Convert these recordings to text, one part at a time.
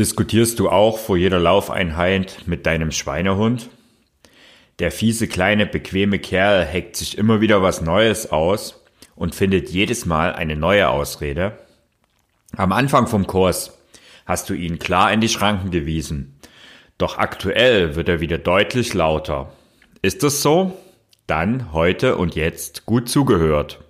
Diskutierst du auch vor jeder Laufeinheit mit deinem Schweinehund? Der fiese kleine bequeme Kerl heckt sich immer wieder was Neues aus und findet jedes Mal eine neue Ausrede. Am Anfang vom Kurs hast du ihn klar in die Schranken gewiesen. Doch aktuell wird er wieder deutlich lauter. Ist das so? Dann heute und jetzt gut zugehört.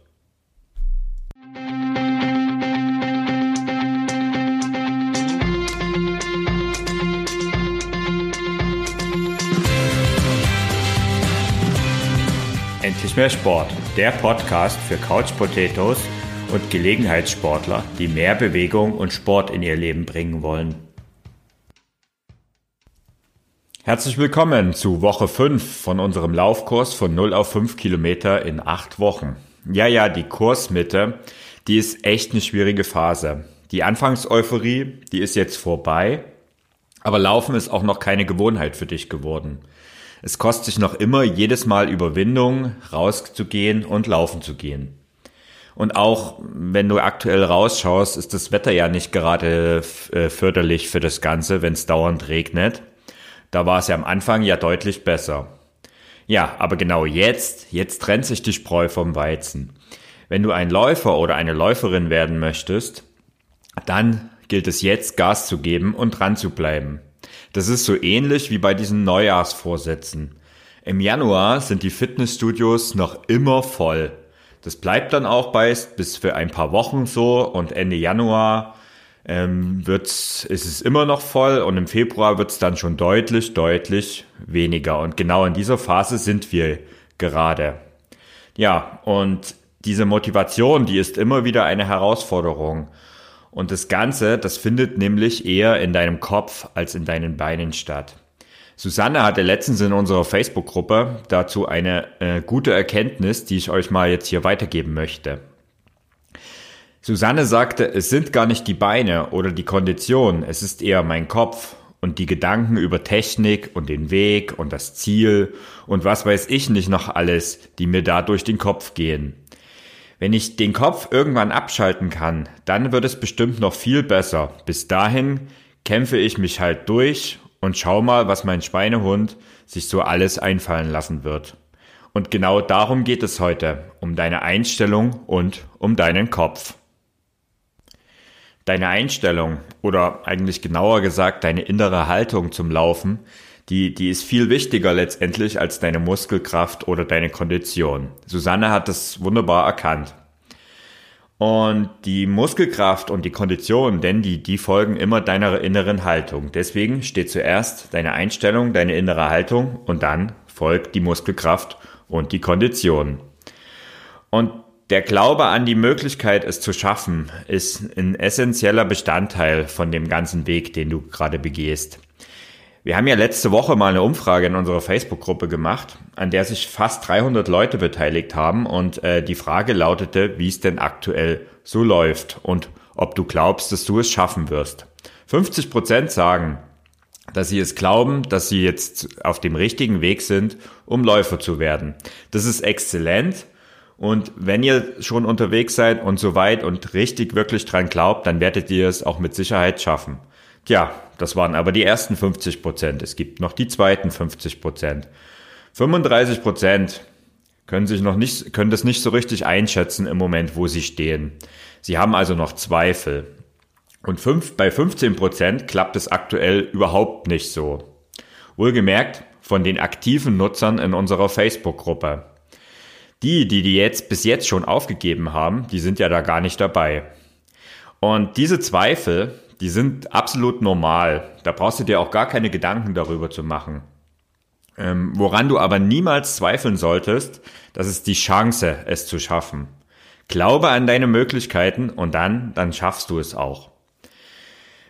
Endlich mehr Sport, der Podcast für Couch Potatoes und Gelegenheitssportler, die mehr Bewegung und Sport in ihr Leben bringen wollen. Herzlich willkommen zu Woche 5 von unserem Laufkurs von 0 auf 5 Kilometer in 8 Wochen. Ja, ja, die Kursmitte, die ist echt eine schwierige Phase. Die Anfangseuphorie, die ist jetzt vorbei, aber Laufen ist auch noch keine Gewohnheit für dich geworden. Es kostet sich noch immer jedes Mal Überwindung, rauszugehen und laufen zu gehen. Und auch wenn du aktuell rausschaust, ist das Wetter ja nicht gerade äh, förderlich für das Ganze, wenn es dauernd regnet. Da war es ja am Anfang ja deutlich besser. Ja, aber genau jetzt, jetzt trennt sich die Spreu vom Weizen. Wenn du ein Läufer oder eine Läuferin werden möchtest, dann gilt es jetzt Gas zu geben und dran zu bleiben. Das ist so ähnlich wie bei diesen Neujahrsvorsätzen. Im Januar sind die Fitnessstudios noch immer voll. Das bleibt dann auch bei bis für ein paar Wochen so und Ende Januar ähm, wird's, ist es immer noch voll und im Februar wird es dann schon deutlich, deutlich weniger. Und genau in dieser Phase sind wir gerade. Ja, und diese Motivation, die ist immer wieder eine Herausforderung. Und das Ganze, das findet nämlich eher in deinem Kopf als in deinen Beinen statt. Susanne hatte letztens in unserer Facebook-Gruppe dazu eine äh, gute Erkenntnis, die ich euch mal jetzt hier weitergeben möchte. Susanne sagte, es sind gar nicht die Beine oder die Kondition, es ist eher mein Kopf und die Gedanken über Technik und den Weg und das Ziel und was weiß ich nicht noch alles, die mir da durch den Kopf gehen. Wenn ich den Kopf irgendwann abschalten kann, dann wird es bestimmt noch viel besser. Bis dahin kämpfe ich mich halt durch und schau mal, was mein Schweinehund sich so alles einfallen lassen wird. Und genau darum geht es heute, um deine Einstellung und um deinen Kopf. Deine Einstellung oder eigentlich genauer gesagt deine innere Haltung zum Laufen die, die ist viel wichtiger letztendlich als deine Muskelkraft oder deine Kondition. Susanne hat das wunderbar erkannt. Und die Muskelkraft und die Kondition, denn die, die folgen immer deiner inneren Haltung. Deswegen steht zuerst deine Einstellung, deine innere Haltung und dann folgt die Muskelkraft und die Kondition. Und der Glaube an die Möglichkeit, es zu schaffen, ist ein essentieller Bestandteil von dem ganzen Weg, den du gerade begehst. Wir haben ja letzte Woche mal eine Umfrage in unserer Facebook-Gruppe gemacht, an der sich fast 300 Leute beteiligt haben und äh, die Frage lautete, wie es denn aktuell so läuft und ob du glaubst, dass du es schaffen wirst. 50 Prozent sagen, dass sie es glauben, dass sie jetzt auf dem richtigen Weg sind, um Läufer zu werden. Das ist exzellent. Und wenn ihr schon unterwegs seid und so weit und richtig wirklich dran glaubt, dann werdet ihr es auch mit Sicherheit schaffen. Tja, das waren aber die ersten 50 Prozent. Es gibt noch die zweiten 50 Prozent. 35 Prozent können sich noch nicht, können das nicht so richtig einschätzen im Moment, wo sie stehen. Sie haben also noch Zweifel. Und fünf, bei 15 Prozent klappt es aktuell überhaupt nicht so. Wohlgemerkt von den aktiven Nutzern in unserer Facebook-Gruppe. Die, die die jetzt bis jetzt schon aufgegeben haben, die sind ja da gar nicht dabei. Und diese Zweifel, die sind absolut normal. Da brauchst du dir auch gar keine Gedanken darüber zu machen. Ähm, woran du aber niemals zweifeln solltest, das ist die Chance, es zu schaffen. Glaube an deine Möglichkeiten und dann, dann schaffst du es auch.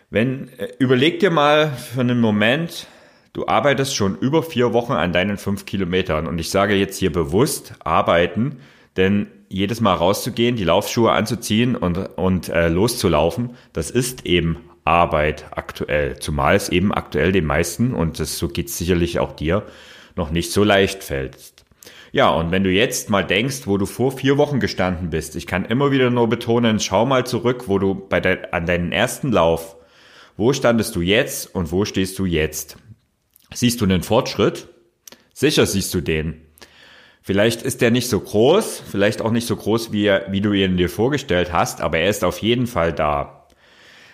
Wenn, äh, überleg dir mal für einen Moment, du arbeitest schon über vier Wochen an deinen fünf Kilometern und ich sage jetzt hier bewusst arbeiten, denn jedes Mal rauszugehen, die Laufschuhe anzuziehen und, und äh, loszulaufen, das ist eben Arbeit aktuell. Zumal es eben aktuell den meisten, und das, so geht es sicherlich auch dir, noch nicht so leicht fällt. Ja, und wenn du jetzt mal denkst, wo du vor vier Wochen gestanden bist, ich kann immer wieder nur betonen, schau mal zurück, wo du bei de an deinen ersten Lauf, Wo standest du jetzt und wo stehst du jetzt? Siehst du einen Fortschritt? Sicher siehst du den. Vielleicht ist der nicht so groß, vielleicht auch nicht so groß, wie, wie du ihn dir vorgestellt hast, aber er ist auf jeden Fall da.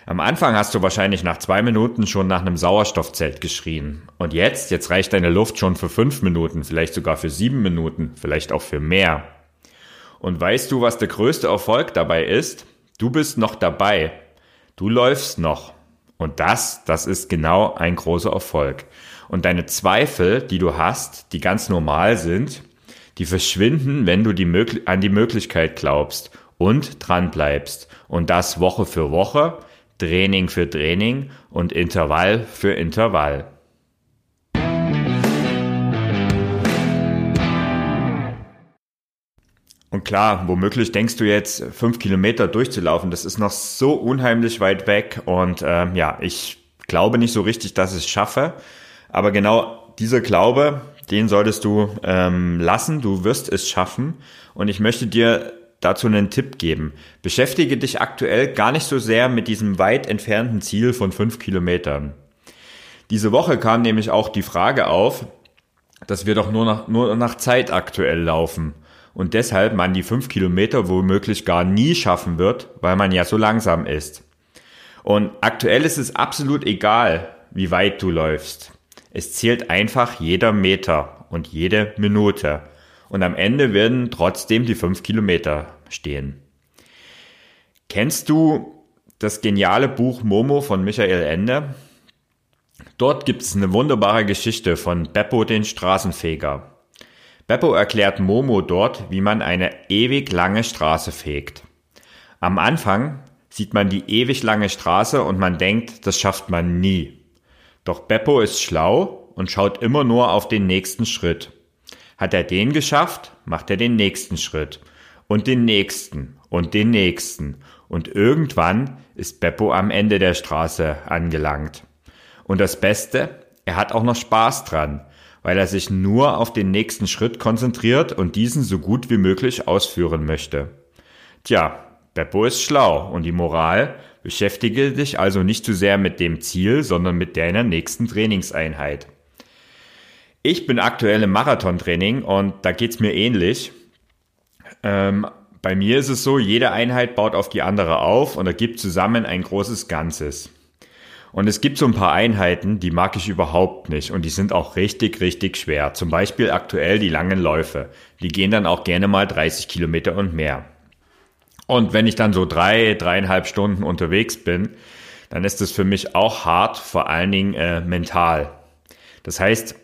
Am Anfang hast du wahrscheinlich nach zwei Minuten schon nach einem Sauerstoffzelt geschrien. Und jetzt, jetzt reicht deine Luft schon für fünf Minuten, vielleicht sogar für sieben Minuten, vielleicht auch für mehr. Und weißt du, was der größte Erfolg dabei ist? Du bist noch dabei. Du läufst noch. Und das, das ist genau ein großer Erfolg. Und deine Zweifel, die du hast, die ganz normal sind, die verschwinden, wenn du die an die Möglichkeit glaubst und dran bleibst. Und das Woche für Woche, Training für Training und Intervall für Intervall. Und klar, womöglich denkst du jetzt, fünf Kilometer durchzulaufen, das ist noch so unheimlich weit weg. Und ähm, ja, ich glaube nicht so richtig, dass ich es schaffe. Aber genau dieser Glaube, den solltest du ähm, lassen. Du wirst es schaffen. Und ich möchte dir dazu einen Tipp geben. Beschäftige dich aktuell gar nicht so sehr mit diesem weit entfernten Ziel von fünf Kilometern. Diese Woche kam nämlich auch die Frage auf, dass wir doch nur nach, nur nach Zeit aktuell laufen und deshalb man die fünf Kilometer womöglich gar nie schaffen wird, weil man ja so langsam ist. Und aktuell ist es absolut egal, wie weit du läufst. Es zählt einfach jeder Meter und jede Minute. Und am Ende werden trotzdem die fünf Kilometer stehen. Kennst du das geniale Buch Momo von Michael Ende? Dort gibt es eine wunderbare Geschichte von Beppo den Straßenfeger. Beppo erklärt Momo dort, wie man eine ewig lange Straße fegt. Am Anfang sieht man die ewig lange Straße und man denkt, das schafft man nie. Doch Beppo ist schlau und schaut immer nur auf den nächsten Schritt. Hat er den geschafft, macht er den nächsten Schritt und den nächsten und den nächsten und irgendwann ist Beppo am Ende der Straße angelangt. Und das Beste, er hat auch noch Spaß dran, weil er sich nur auf den nächsten Schritt konzentriert und diesen so gut wie möglich ausführen möchte. Tja, Beppo ist schlau und die Moral, beschäftige dich also nicht zu sehr mit dem Ziel, sondern mit deiner nächsten Trainingseinheit. Ich bin aktuell im Marathontraining und da geht's mir ähnlich. Ähm, bei mir ist es so, jede Einheit baut auf die andere auf und ergibt zusammen ein großes Ganzes. Und es gibt so ein paar Einheiten, die mag ich überhaupt nicht und die sind auch richtig, richtig schwer. Zum Beispiel aktuell die langen Läufe. Die gehen dann auch gerne mal 30 Kilometer und mehr. Und wenn ich dann so drei, dreieinhalb Stunden unterwegs bin, dann ist es für mich auch hart, vor allen Dingen äh, mental. Das heißt,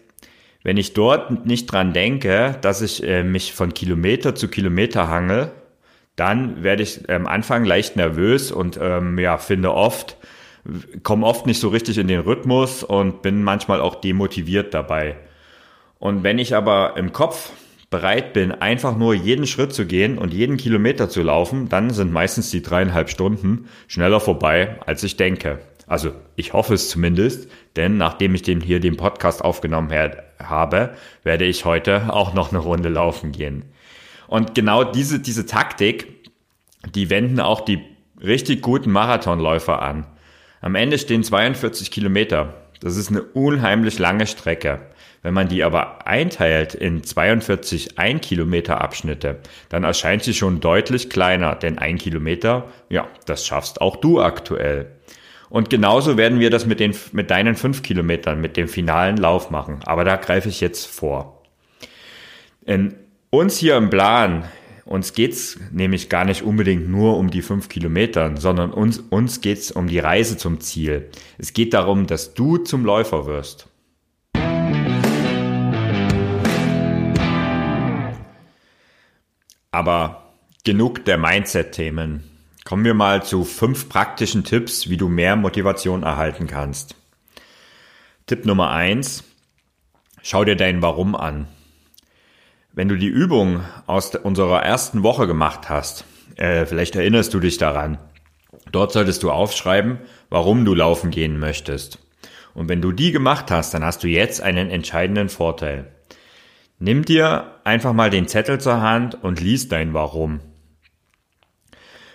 wenn ich dort nicht dran denke, dass ich äh, mich von Kilometer zu Kilometer hangel, dann werde ich am Anfang leicht nervös und ähm, ja, finde oft, komme oft nicht so richtig in den Rhythmus und bin manchmal auch demotiviert dabei. Und wenn ich aber im Kopf bereit bin, einfach nur jeden Schritt zu gehen und jeden Kilometer zu laufen, dann sind meistens die dreieinhalb Stunden schneller vorbei, als ich denke. Also ich hoffe es zumindest, denn nachdem ich den hier den Podcast aufgenommen habe, werde ich heute auch noch eine Runde laufen gehen. Und genau diese, diese Taktik, die wenden auch die richtig guten Marathonläufer an. Am Ende stehen 42 Kilometer. Das ist eine unheimlich lange Strecke. Wenn man die aber einteilt in 42 1 Kilometer Abschnitte, dann erscheint sie schon deutlich kleiner, denn ein Kilometer, ja, das schaffst auch du aktuell. Und genauso werden wir das mit den, mit deinen 5 Kilometern, mit dem finalen Lauf machen. Aber da greife ich jetzt vor. In uns hier im Plan uns geht's nämlich gar nicht unbedingt nur um die fünf Kilometer, sondern uns, uns geht's um die Reise zum Ziel. Es geht darum, dass du zum Läufer wirst. Aber genug der Mindset-Themen. Kommen wir mal zu fünf praktischen Tipps, wie du mehr Motivation erhalten kannst. Tipp Nummer eins: Schau dir dein Warum an. Wenn du die Übung aus unserer ersten Woche gemacht hast, äh, vielleicht erinnerst du dich daran. Dort solltest du aufschreiben, warum du laufen gehen möchtest. Und wenn du die gemacht hast, dann hast du jetzt einen entscheidenden Vorteil. Nimm dir einfach mal den Zettel zur Hand und lies dein Warum.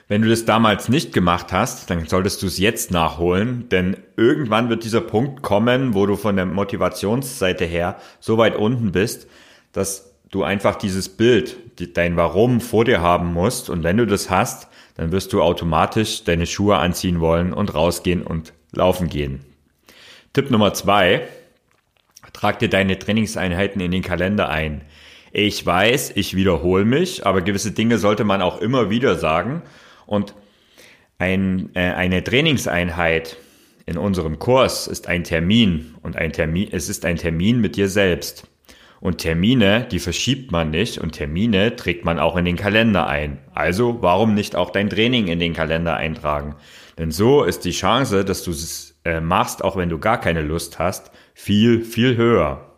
Wenn du das damals nicht gemacht hast, dann solltest du es jetzt nachholen, denn irgendwann wird dieser Punkt kommen, wo du von der Motivationsseite her so weit unten bist, dass du einfach dieses Bild, dein Warum vor dir haben musst und wenn du das hast, dann wirst du automatisch deine Schuhe anziehen wollen und rausgehen und laufen gehen. Tipp Nummer zwei, trag dir deine Trainingseinheiten in den Kalender ein. Ich weiß, ich wiederhole mich, aber gewisse Dinge sollte man auch immer wieder sagen und ein, äh, eine Trainingseinheit in unserem Kurs ist ein Termin und ein Termin, es ist ein Termin mit dir selbst. Und Termine, die verschiebt man nicht und Termine trägt man auch in den Kalender ein. Also warum nicht auch dein Training in den Kalender eintragen? Denn so ist die Chance, dass du es äh, machst, auch wenn du gar keine Lust hast, viel, viel höher.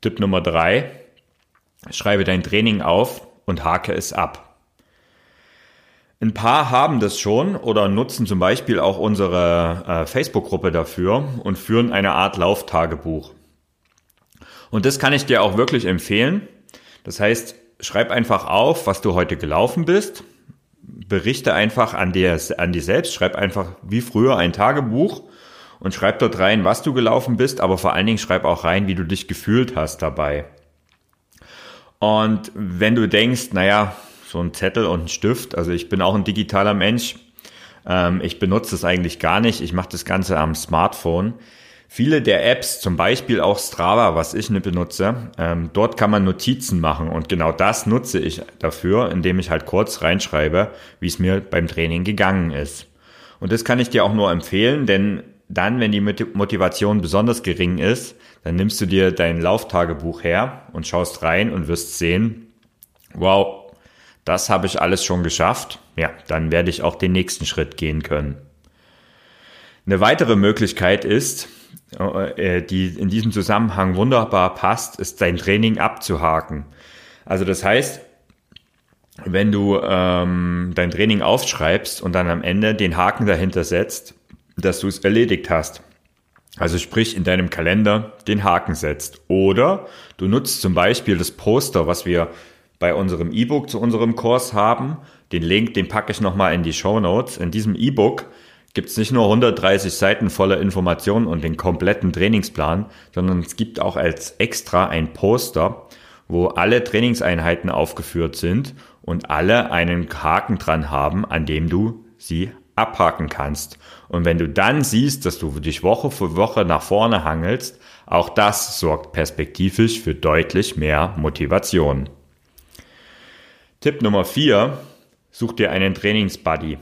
Tipp Nummer drei, schreibe dein Training auf und hake es ab. Ein paar haben das schon oder nutzen zum Beispiel auch unsere äh, Facebook-Gruppe dafür und führen eine Art Lauftagebuch. Und das kann ich dir auch wirklich empfehlen. Das heißt, schreib einfach auf, was du heute gelaufen bist. Berichte einfach an dir, an dir selbst. Schreib einfach wie früher ein Tagebuch und schreib dort rein, was du gelaufen bist, aber vor allen Dingen schreib auch rein, wie du dich gefühlt hast dabei. Und wenn du denkst, naja, so ein Zettel und ein Stift. Also ich bin auch ein digitaler Mensch. Ähm, ich benutze das eigentlich gar nicht. Ich mache das Ganze am Smartphone. Viele der Apps, zum Beispiel auch Strava, was ich nicht benutze, ähm, dort kann man Notizen machen und genau das nutze ich dafür, indem ich halt kurz reinschreibe, wie es mir beim Training gegangen ist. Und das kann ich dir auch nur empfehlen, denn dann, wenn die Motivation besonders gering ist, dann nimmst du dir dein Lauftagebuch her und schaust rein und wirst sehen, wow, das habe ich alles schon geschafft, ja, dann werde ich auch den nächsten Schritt gehen können. Eine weitere Möglichkeit ist, die in diesem Zusammenhang wunderbar passt, ist dein Training abzuhaken. Also das heißt, wenn du ähm, dein Training aufschreibst und dann am Ende den Haken dahinter setzt, dass du es erledigt hast. Also sprich in deinem Kalender den Haken setzt. Oder du nutzt zum Beispiel das Poster, was wir bei unserem E-Book zu unserem Kurs haben. Den Link, den packe ich nochmal in die Show Notes. In diesem E-Book gibt es nicht nur 130 Seiten voller Informationen und den kompletten Trainingsplan, sondern es gibt auch als extra ein Poster, wo alle Trainingseinheiten aufgeführt sind und alle einen Haken dran haben, an dem du sie abhaken kannst. Und wenn du dann siehst, dass du dich Woche für Woche nach vorne hangelst, auch das sorgt perspektivisch für deutlich mehr Motivation. Tipp Nummer vier, such dir einen Trainingsbuddy.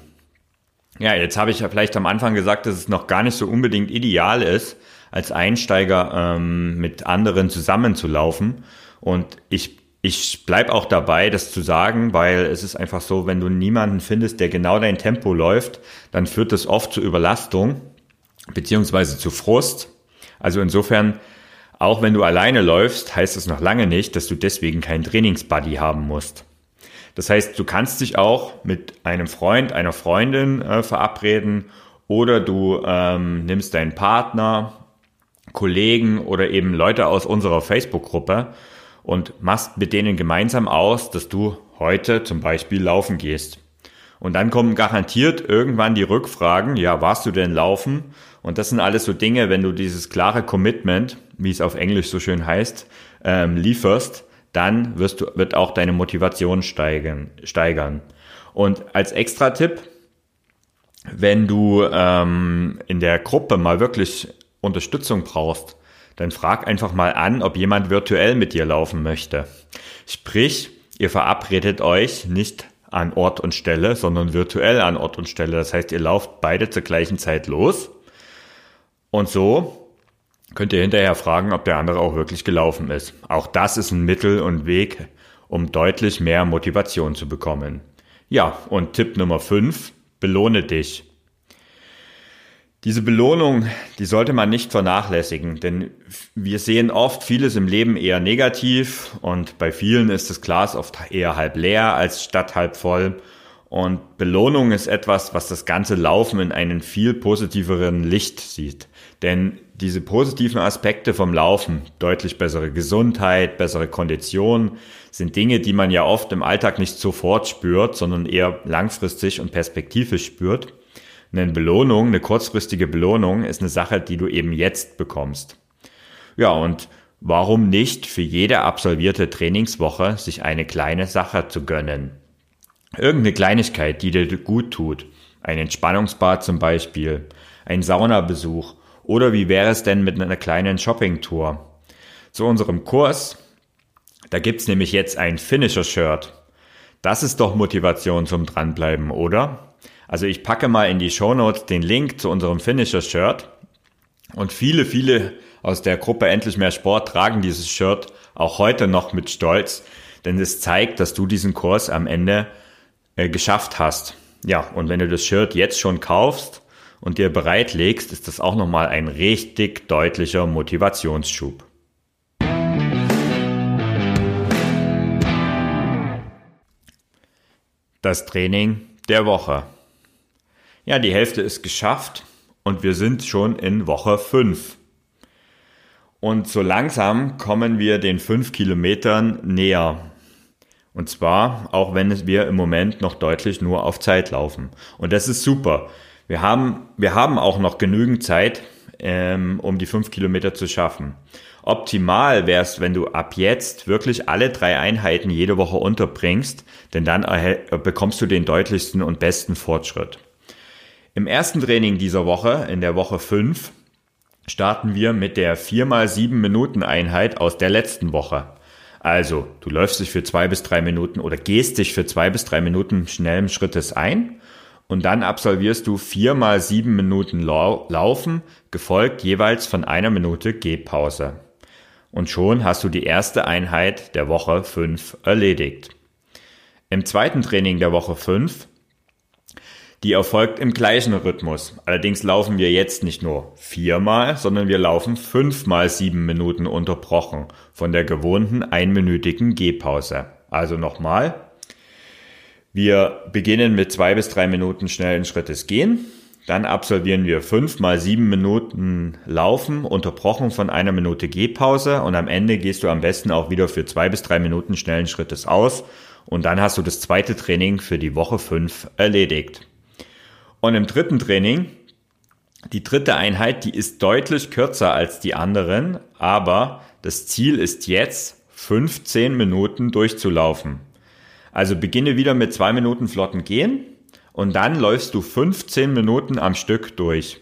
Ja, jetzt habe ich ja vielleicht am Anfang gesagt, dass es noch gar nicht so unbedingt ideal ist, als Einsteiger ähm, mit anderen zusammenzulaufen. Und ich, ich bleib auch dabei, das zu sagen, weil es ist einfach so, wenn du niemanden findest, der genau dein Tempo läuft, dann führt das oft zu Überlastung beziehungsweise zu Frust. Also insofern, auch wenn du alleine läufst, heißt es noch lange nicht, dass du deswegen keinen Trainingsbuddy haben musst. Das heißt, du kannst dich auch mit einem Freund, einer Freundin äh, verabreden oder du ähm, nimmst deinen Partner, Kollegen oder eben Leute aus unserer Facebook-Gruppe und machst mit denen gemeinsam aus, dass du heute zum Beispiel laufen gehst. Und dann kommen garantiert irgendwann die Rückfragen, ja, warst du denn laufen? Und das sind alles so Dinge, wenn du dieses klare Commitment, wie es auf Englisch so schön heißt, ähm, lieferst, dann wirst du, wird auch deine Motivation steigen, steigern. Und als Extra-Tipp, wenn du ähm, in der Gruppe mal wirklich Unterstützung brauchst, dann frag einfach mal an, ob jemand virtuell mit dir laufen möchte. Sprich, ihr verabredet euch nicht an Ort und Stelle, sondern virtuell an Ort und Stelle. Das heißt, ihr lauft beide zur gleichen Zeit los. Und so könnt ihr hinterher fragen, ob der andere auch wirklich gelaufen ist. Auch das ist ein Mittel und Weg, um deutlich mehr Motivation zu bekommen. Ja, und Tipp Nummer 5, belohne dich. Diese Belohnung, die sollte man nicht vernachlässigen, denn wir sehen oft vieles im Leben eher negativ und bei vielen ist das Glas oft eher halb leer als statt halb voll. Und Belohnung ist etwas, was das ganze Laufen in einem viel positiveren Licht sieht. Denn diese positiven Aspekte vom Laufen, deutlich bessere Gesundheit, bessere Kondition, sind Dinge, die man ja oft im Alltag nicht sofort spürt, sondern eher langfristig und perspektivisch spürt. Eine Belohnung, eine kurzfristige Belohnung ist eine Sache, die du eben jetzt bekommst. Ja, und warum nicht für jede absolvierte Trainingswoche sich eine kleine Sache zu gönnen? Irgendeine Kleinigkeit, die dir gut tut. Ein Entspannungsbad zum Beispiel, ein Saunabesuch oder wie wäre es denn mit einer kleinen Shoppingtour? Zu unserem Kurs, da gibt's nämlich jetzt ein Finisher-Shirt. Das ist doch Motivation zum Dranbleiben, oder? Also ich packe mal in die Show Notes den Link zu unserem Finisher-Shirt und viele, viele aus der Gruppe Endlich mehr Sport tragen dieses Shirt auch heute noch mit Stolz, denn es zeigt, dass du diesen Kurs am Ende äh, geschafft hast. Ja, und wenn du das Shirt jetzt schon kaufst und dir bereitlegst, ist das auch nochmal ein richtig deutlicher Motivationsschub. Das Training der Woche. Ja, die Hälfte ist geschafft und wir sind schon in Woche 5. Und so langsam kommen wir den 5 Kilometern näher. Und zwar, auch wenn wir im Moment noch deutlich nur auf Zeit laufen. Und das ist super. Wir haben, wir haben auch noch genügend Zeit, ähm, um die fünf Kilometer zu schaffen. Optimal wäre es, wenn du ab jetzt wirklich alle drei Einheiten jede Woche unterbringst, denn dann bekommst du den deutlichsten und besten Fortschritt. Im ersten Training dieser Woche, in der Woche fünf, starten wir mit der 4 x 7 Minuten Einheit aus der letzten Woche. Also, du läufst dich für zwei bis drei Minuten oder gehst dich für zwei bis drei Minuten schnellen Schrittes ein und dann absolvierst du vier mal sieben Minuten Lau Laufen, gefolgt jeweils von einer Minute Gehpause. Und schon hast du die erste Einheit der Woche fünf erledigt. Im zweiten Training der Woche fünf die erfolgt im gleichen Rhythmus. Allerdings laufen wir jetzt nicht nur viermal, sondern wir laufen fünfmal sieben Minuten unterbrochen von der gewohnten einminütigen Gehpause. Also nochmal. Wir beginnen mit zwei bis drei Minuten schnellen Schrittes gehen. Dann absolvieren wir fünf mal sieben Minuten Laufen, unterbrochen von einer Minute Gehpause und am Ende gehst du am besten auch wieder für zwei bis drei Minuten schnellen Schrittes aus und dann hast du das zweite Training für die Woche fünf erledigt. Und im dritten Training, die dritte Einheit, die ist deutlich kürzer als die anderen, aber das Ziel ist jetzt 15 Minuten durchzulaufen. Also beginne wieder mit zwei Minuten flotten Gehen und dann läufst du 15 Minuten am Stück durch.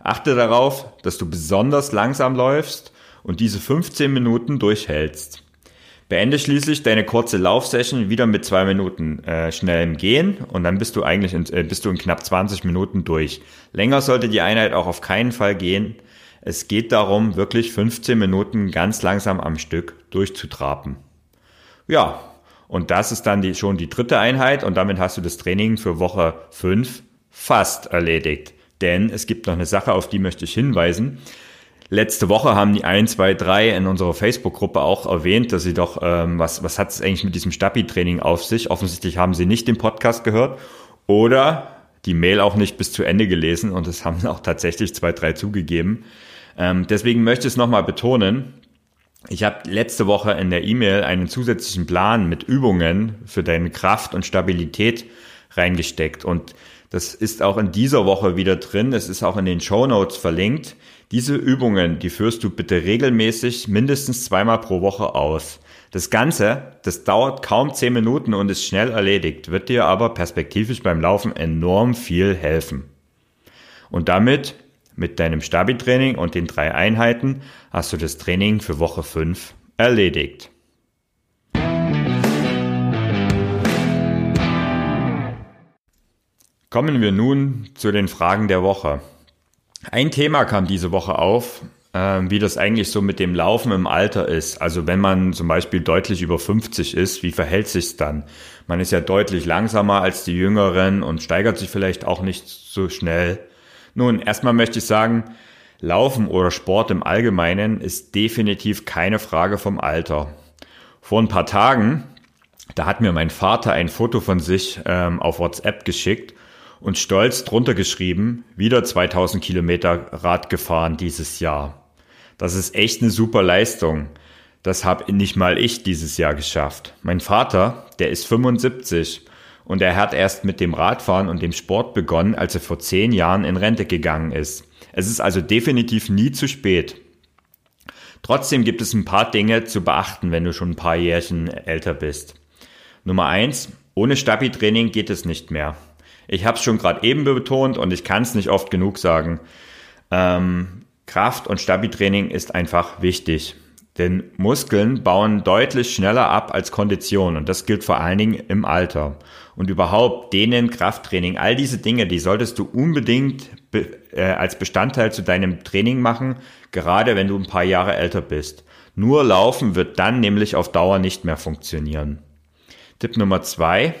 Achte darauf, dass du besonders langsam läufst und diese 15 Minuten durchhältst. Beende schließlich deine kurze Laufsession wieder mit zwei Minuten äh, schnellem Gehen und dann bist du eigentlich in, äh, bist du in knapp 20 Minuten durch. Länger sollte die Einheit auch auf keinen Fall gehen. Es geht darum, wirklich 15 Minuten ganz langsam am Stück durchzutraben. Ja, und das ist dann die, schon die dritte Einheit und damit hast du das Training für Woche 5 fast erledigt. Denn es gibt noch eine Sache, auf die möchte ich hinweisen. Letzte Woche haben die 1, 2, 3 in unserer Facebook-Gruppe auch erwähnt, dass sie doch, ähm, was, was hat es eigentlich mit diesem Stabi-Training auf sich? Offensichtlich haben sie nicht den Podcast gehört oder die Mail auch nicht bis zu Ende gelesen und es haben auch tatsächlich zwei, drei zugegeben. Ähm, deswegen möchte ich es nochmal betonen. Ich habe letzte Woche in der E-Mail einen zusätzlichen Plan mit Übungen für deine Kraft und Stabilität reingesteckt und das ist auch in dieser Woche wieder drin. Es ist auch in den Show Notes verlinkt. Diese Übungen, die führst du bitte regelmäßig mindestens zweimal pro Woche aus. Das Ganze, das dauert kaum zehn Minuten und ist schnell erledigt, wird dir aber perspektivisch beim Laufen enorm viel helfen. Und damit, mit deinem Stabi-Training und den drei Einheiten, hast du das Training für Woche 5 erledigt. Kommen wir nun zu den Fragen der Woche. Ein Thema kam diese Woche auf, äh, wie das eigentlich so mit dem Laufen im Alter ist. Also wenn man zum Beispiel deutlich über 50 ist, wie verhält sich's dann? Man ist ja deutlich langsamer als die Jüngeren und steigert sich vielleicht auch nicht so schnell. Nun, erstmal möchte ich sagen, Laufen oder Sport im Allgemeinen ist definitiv keine Frage vom Alter. Vor ein paar Tagen Da hat mir mein Vater ein Foto von sich ähm, auf WhatsApp geschickt und stolz drunter geschrieben, wieder 2000 Kilometer Rad gefahren dieses Jahr. Das ist echt eine super Leistung. Das habe nicht mal ich dieses Jahr geschafft. Mein Vater, der ist 75 und er hat erst mit dem Radfahren und dem Sport begonnen, als er vor zehn Jahren in Rente gegangen ist. Es ist also definitiv nie zu spät. Trotzdem gibt es ein paar Dinge zu beachten, wenn du schon ein paar Jährchen älter bist. Nummer eins, ohne Stabi-Training geht es nicht mehr. Ich habe es schon gerade eben betont und ich kann es nicht oft genug sagen. Ähm, Kraft- und Stabi-Training ist einfach wichtig. Denn Muskeln bauen deutlich schneller ab als Kondition und das gilt vor allen Dingen im Alter. Und überhaupt Dehnen, Krafttraining, all diese Dinge, die solltest du unbedingt be äh, als Bestandteil zu deinem Training machen, gerade wenn du ein paar Jahre älter bist. Nur Laufen wird dann nämlich auf Dauer nicht mehr funktionieren. Tipp Nummer zwei,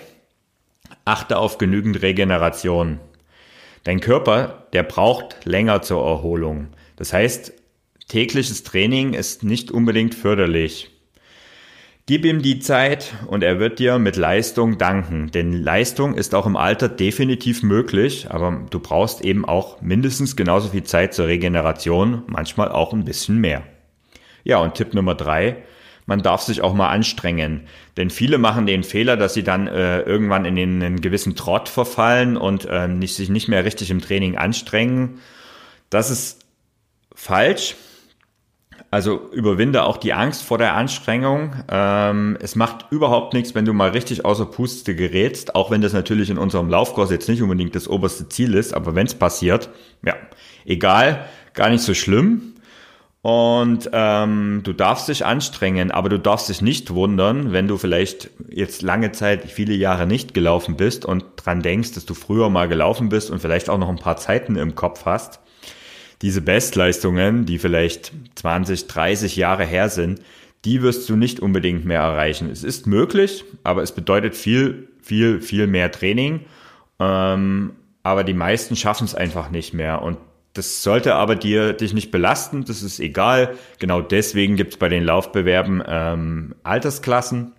achte auf genügend Regeneration. Dein Körper, der braucht länger zur Erholung. Das heißt, tägliches Training ist nicht unbedingt förderlich. Gib ihm die Zeit und er wird dir mit Leistung danken. Denn Leistung ist auch im Alter definitiv möglich, aber du brauchst eben auch mindestens genauso viel Zeit zur Regeneration, manchmal auch ein bisschen mehr. Ja, und Tipp Nummer drei, man darf sich auch mal anstrengen. Denn viele machen den Fehler, dass sie dann äh, irgendwann in den, einen gewissen Trott verfallen und äh, nicht, sich nicht mehr richtig im Training anstrengen. Das ist falsch. Also überwinde auch die Angst vor der Anstrengung. Ähm, es macht überhaupt nichts, wenn du mal richtig außer Puste gerätst, auch wenn das natürlich in unserem Laufkurs jetzt nicht unbedingt das oberste Ziel ist, aber wenn es passiert, ja, egal, gar nicht so schlimm. Und ähm, du darfst dich anstrengen, aber du darfst dich nicht wundern, wenn du vielleicht jetzt lange Zeit, viele Jahre nicht gelaufen bist und dran denkst, dass du früher mal gelaufen bist und vielleicht auch noch ein paar Zeiten im Kopf hast. Diese Bestleistungen, die vielleicht 20, 30 Jahre her sind, die wirst du nicht unbedingt mehr erreichen. Es ist möglich, aber es bedeutet viel, viel, viel mehr Training. Ähm, aber die meisten schaffen es einfach nicht mehr. Und das sollte aber dir dich nicht belasten, das ist egal. Genau deswegen gibt es bei den Laufbewerben ähm, Altersklassen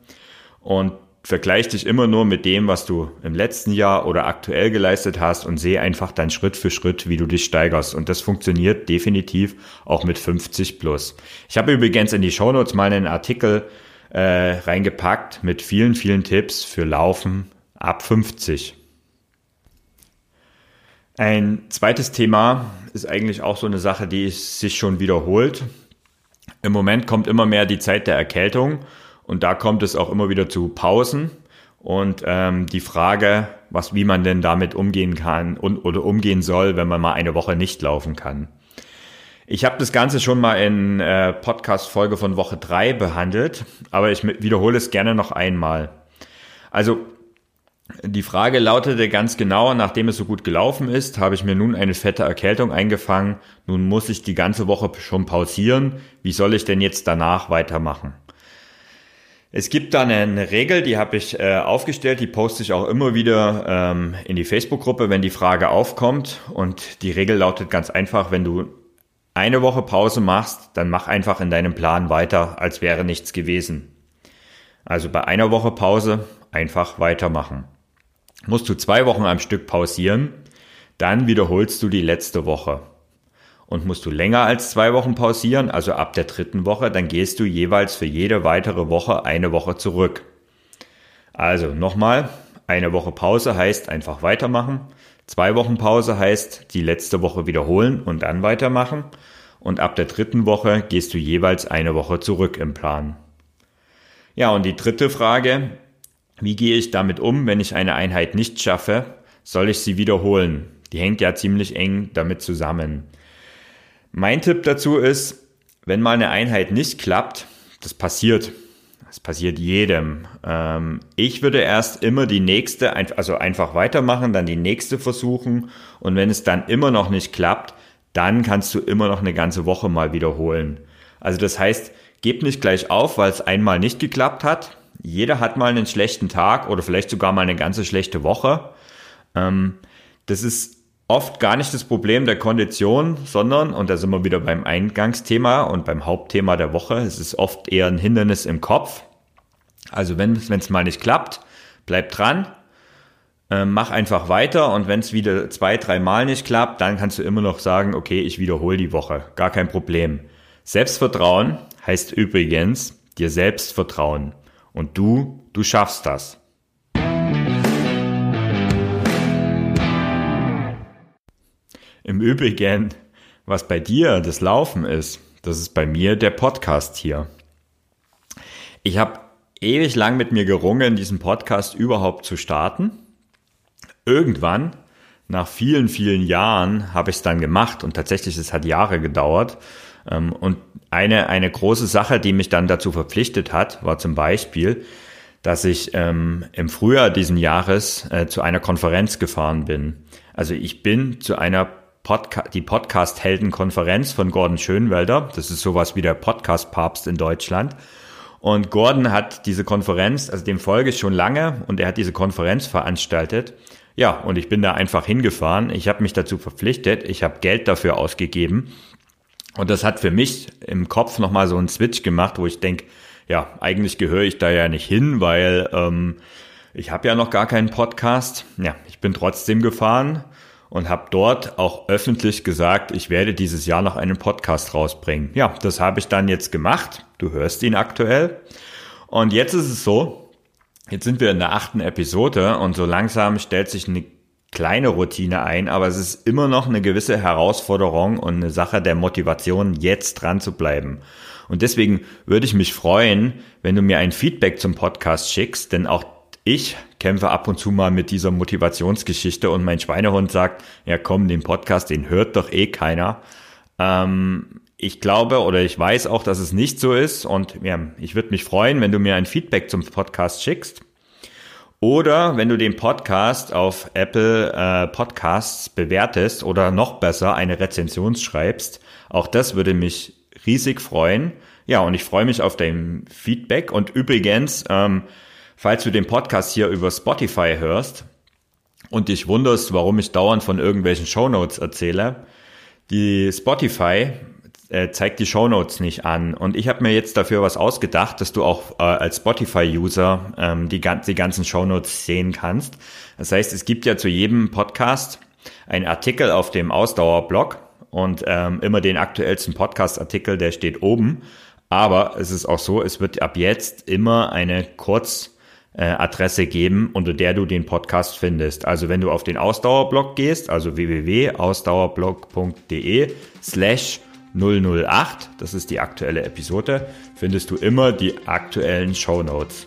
und vergleich dich immer nur mit dem, was du im letzten Jahr oder aktuell geleistet hast und sehe einfach dann Schritt für Schritt, wie du dich steigerst. Und das funktioniert definitiv auch mit 50 plus. Ich habe übrigens in die Shownotes mal einen Artikel äh, reingepackt mit vielen, vielen Tipps für Laufen ab 50. Ein zweites Thema ist eigentlich auch so eine Sache, die sich schon wiederholt. Im Moment kommt immer mehr die Zeit der Erkältung und da kommt es auch immer wieder zu Pausen und ähm, die Frage, was, wie man denn damit umgehen kann und oder umgehen soll, wenn man mal eine Woche nicht laufen kann. Ich habe das Ganze schon mal in äh, Podcast-Folge von Woche drei behandelt, aber ich wiederhole es gerne noch einmal. Also die Frage lautete ganz genau, nachdem es so gut gelaufen ist, habe ich mir nun eine fette Erkältung eingefangen. Nun muss ich die ganze Woche schon pausieren. Wie soll ich denn jetzt danach weitermachen? Es gibt da eine Regel, die habe ich äh, aufgestellt, die poste ich auch immer wieder ähm, in die Facebook-Gruppe, wenn die Frage aufkommt. Und die Regel lautet ganz einfach, wenn du eine Woche Pause machst, dann mach einfach in deinem Plan weiter, als wäre nichts gewesen. Also bei einer Woche Pause einfach weitermachen musst du zwei Wochen am Stück pausieren, dann wiederholst du die letzte Woche. Und musst du länger als zwei Wochen pausieren, also ab der dritten Woche, dann gehst du jeweils für jede weitere Woche eine Woche zurück. Also nochmal, eine Woche Pause heißt einfach weitermachen. Zwei Wochen Pause heißt die letzte Woche wiederholen und dann weitermachen. Und ab der dritten Woche gehst du jeweils eine Woche zurück im Plan. Ja, und die dritte Frage, wie gehe ich damit um, wenn ich eine Einheit nicht schaffe? Soll ich sie wiederholen? Die hängt ja ziemlich eng damit zusammen. Mein Tipp dazu ist, wenn mal eine Einheit nicht klappt, das passiert. Das passiert jedem. Ähm, ich würde erst immer die nächste, also einfach weitermachen, dann die nächste versuchen. Und wenn es dann immer noch nicht klappt, dann kannst du immer noch eine ganze Woche mal wiederholen. Also das heißt, gib nicht gleich auf, weil es einmal nicht geklappt hat, jeder hat mal einen schlechten Tag oder vielleicht sogar mal eine ganze schlechte Woche. Ähm, das ist oft gar nicht das Problem der Kondition, sondern, und da sind wir wieder beim Eingangsthema und beim Hauptthema der Woche, es ist oft eher ein Hindernis im Kopf. Also wenn es mal nicht klappt, bleib dran, äh, mach einfach weiter und wenn es wieder zwei, drei Mal nicht klappt, dann kannst du immer noch sagen, okay, ich wiederhole die Woche, gar kein Problem. Selbstvertrauen heißt übrigens dir selbst vertrauen und du, du schaffst das. Im Übrigen, was bei dir das Laufen ist, das ist bei mir der Podcast hier. Ich habe ewig lang mit mir gerungen, diesen Podcast überhaupt zu starten. Irgendwann, nach vielen, vielen Jahren, habe ich es dann gemacht und tatsächlich, es hat Jahre gedauert. Ähm, und eine, eine große Sache, die mich dann dazu verpflichtet hat, war zum Beispiel, dass ich ähm, im Frühjahr diesen Jahres äh, zu einer Konferenz gefahren bin. Also ich bin zu einer Podca die Podcast-Helden-Konferenz von Gordon Schönwelder. Das ist sowas wie der Podcast-Papst in Deutschland. Und Gordon hat diese Konferenz, also dem folge ich schon lange, und er hat diese Konferenz veranstaltet. Ja, und ich bin da einfach hingefahren. Ich habe mich dazu verpflichtet. Ich habe Geld dafür ausgegeben. Und das hat für mich im Kopf nochmal so einen Switch gemacht, wo ich denke, ja, eigentlich gehöre ich da ja nicht hin, weil ähm, ich habe ja noch gar keinen Podcast. Ja, ich bin trotzdem gefahren und habe dort auch öffentlich gesagt, ich werde dieses Jahr noch einen Podcast rausbringen. Ja, das habe ich dann jetzt gemacht. Du hörst ihn aktuell. Und jetzt ist es so, jetzt sind wir in der achten Episode und so langsam stellt sich eine kleine Routine ein, aber es ist immer noch eine gewisse Herausforderung und eine Sache der Motivation, jetzt dran zu bleiben. Und deswegen würde ich mich freuen, wenn du mir ein Feedback zum Podcast schickst, denn auch ich kämpfe ab und zu mal mit dieser Motivationsgeschichte und mein Schweinehund sagt, ja komm, den Podcast, den hört doch eh keiner. Ähm, ich glaube oder ich weiß auch, dass es nicht so ist und ja, ich würde mich freuen, wenn du mir ein Feedback zum Podcast schickst. Oder wenn du den Podcast auf Apple äh, Podcasts bewertest oder noch besser eine Rezension schreibst. Auch das würde mich riesig freuen. Ja, und ich freue mich auf dein Feedback. Und übrigens, ähm, Falls du den Podcast hier über Spotify hörst und dich wunderst, warum ich dauernd von irgendwelchen Shownotes erzähle, die Spotify äh, zeigt die Shownotes nicht an. Und ich habe mir jetzt dafür was ausgedacht, dass du auch äh, als Spotify-User ähm, die, die ganzen Shownotes sehen kannst. Das heißt, es gibt ja zu jedem Podcast einen Artikel auf dem Ausdauerblog und ähm, immer den aktuellsten Podcast-Artikel, der steht oben. Aber es ist auch so, es wird ab jetzt immer eine kurz äh, Adresse geben, unter der du den Podcast findest. Also wenn du auf den Ausdauerblog gehst, also www.ausdauerblog.de slash 008, das ist die aktuelle Episode, findest du immer die aktuellen Show Notes.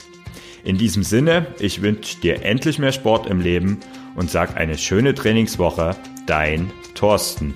In diesem Sinne, ich wünsche dir endlich mehr Sport im Leben und sag eine schöne Trainingswoche, dein Thorsten.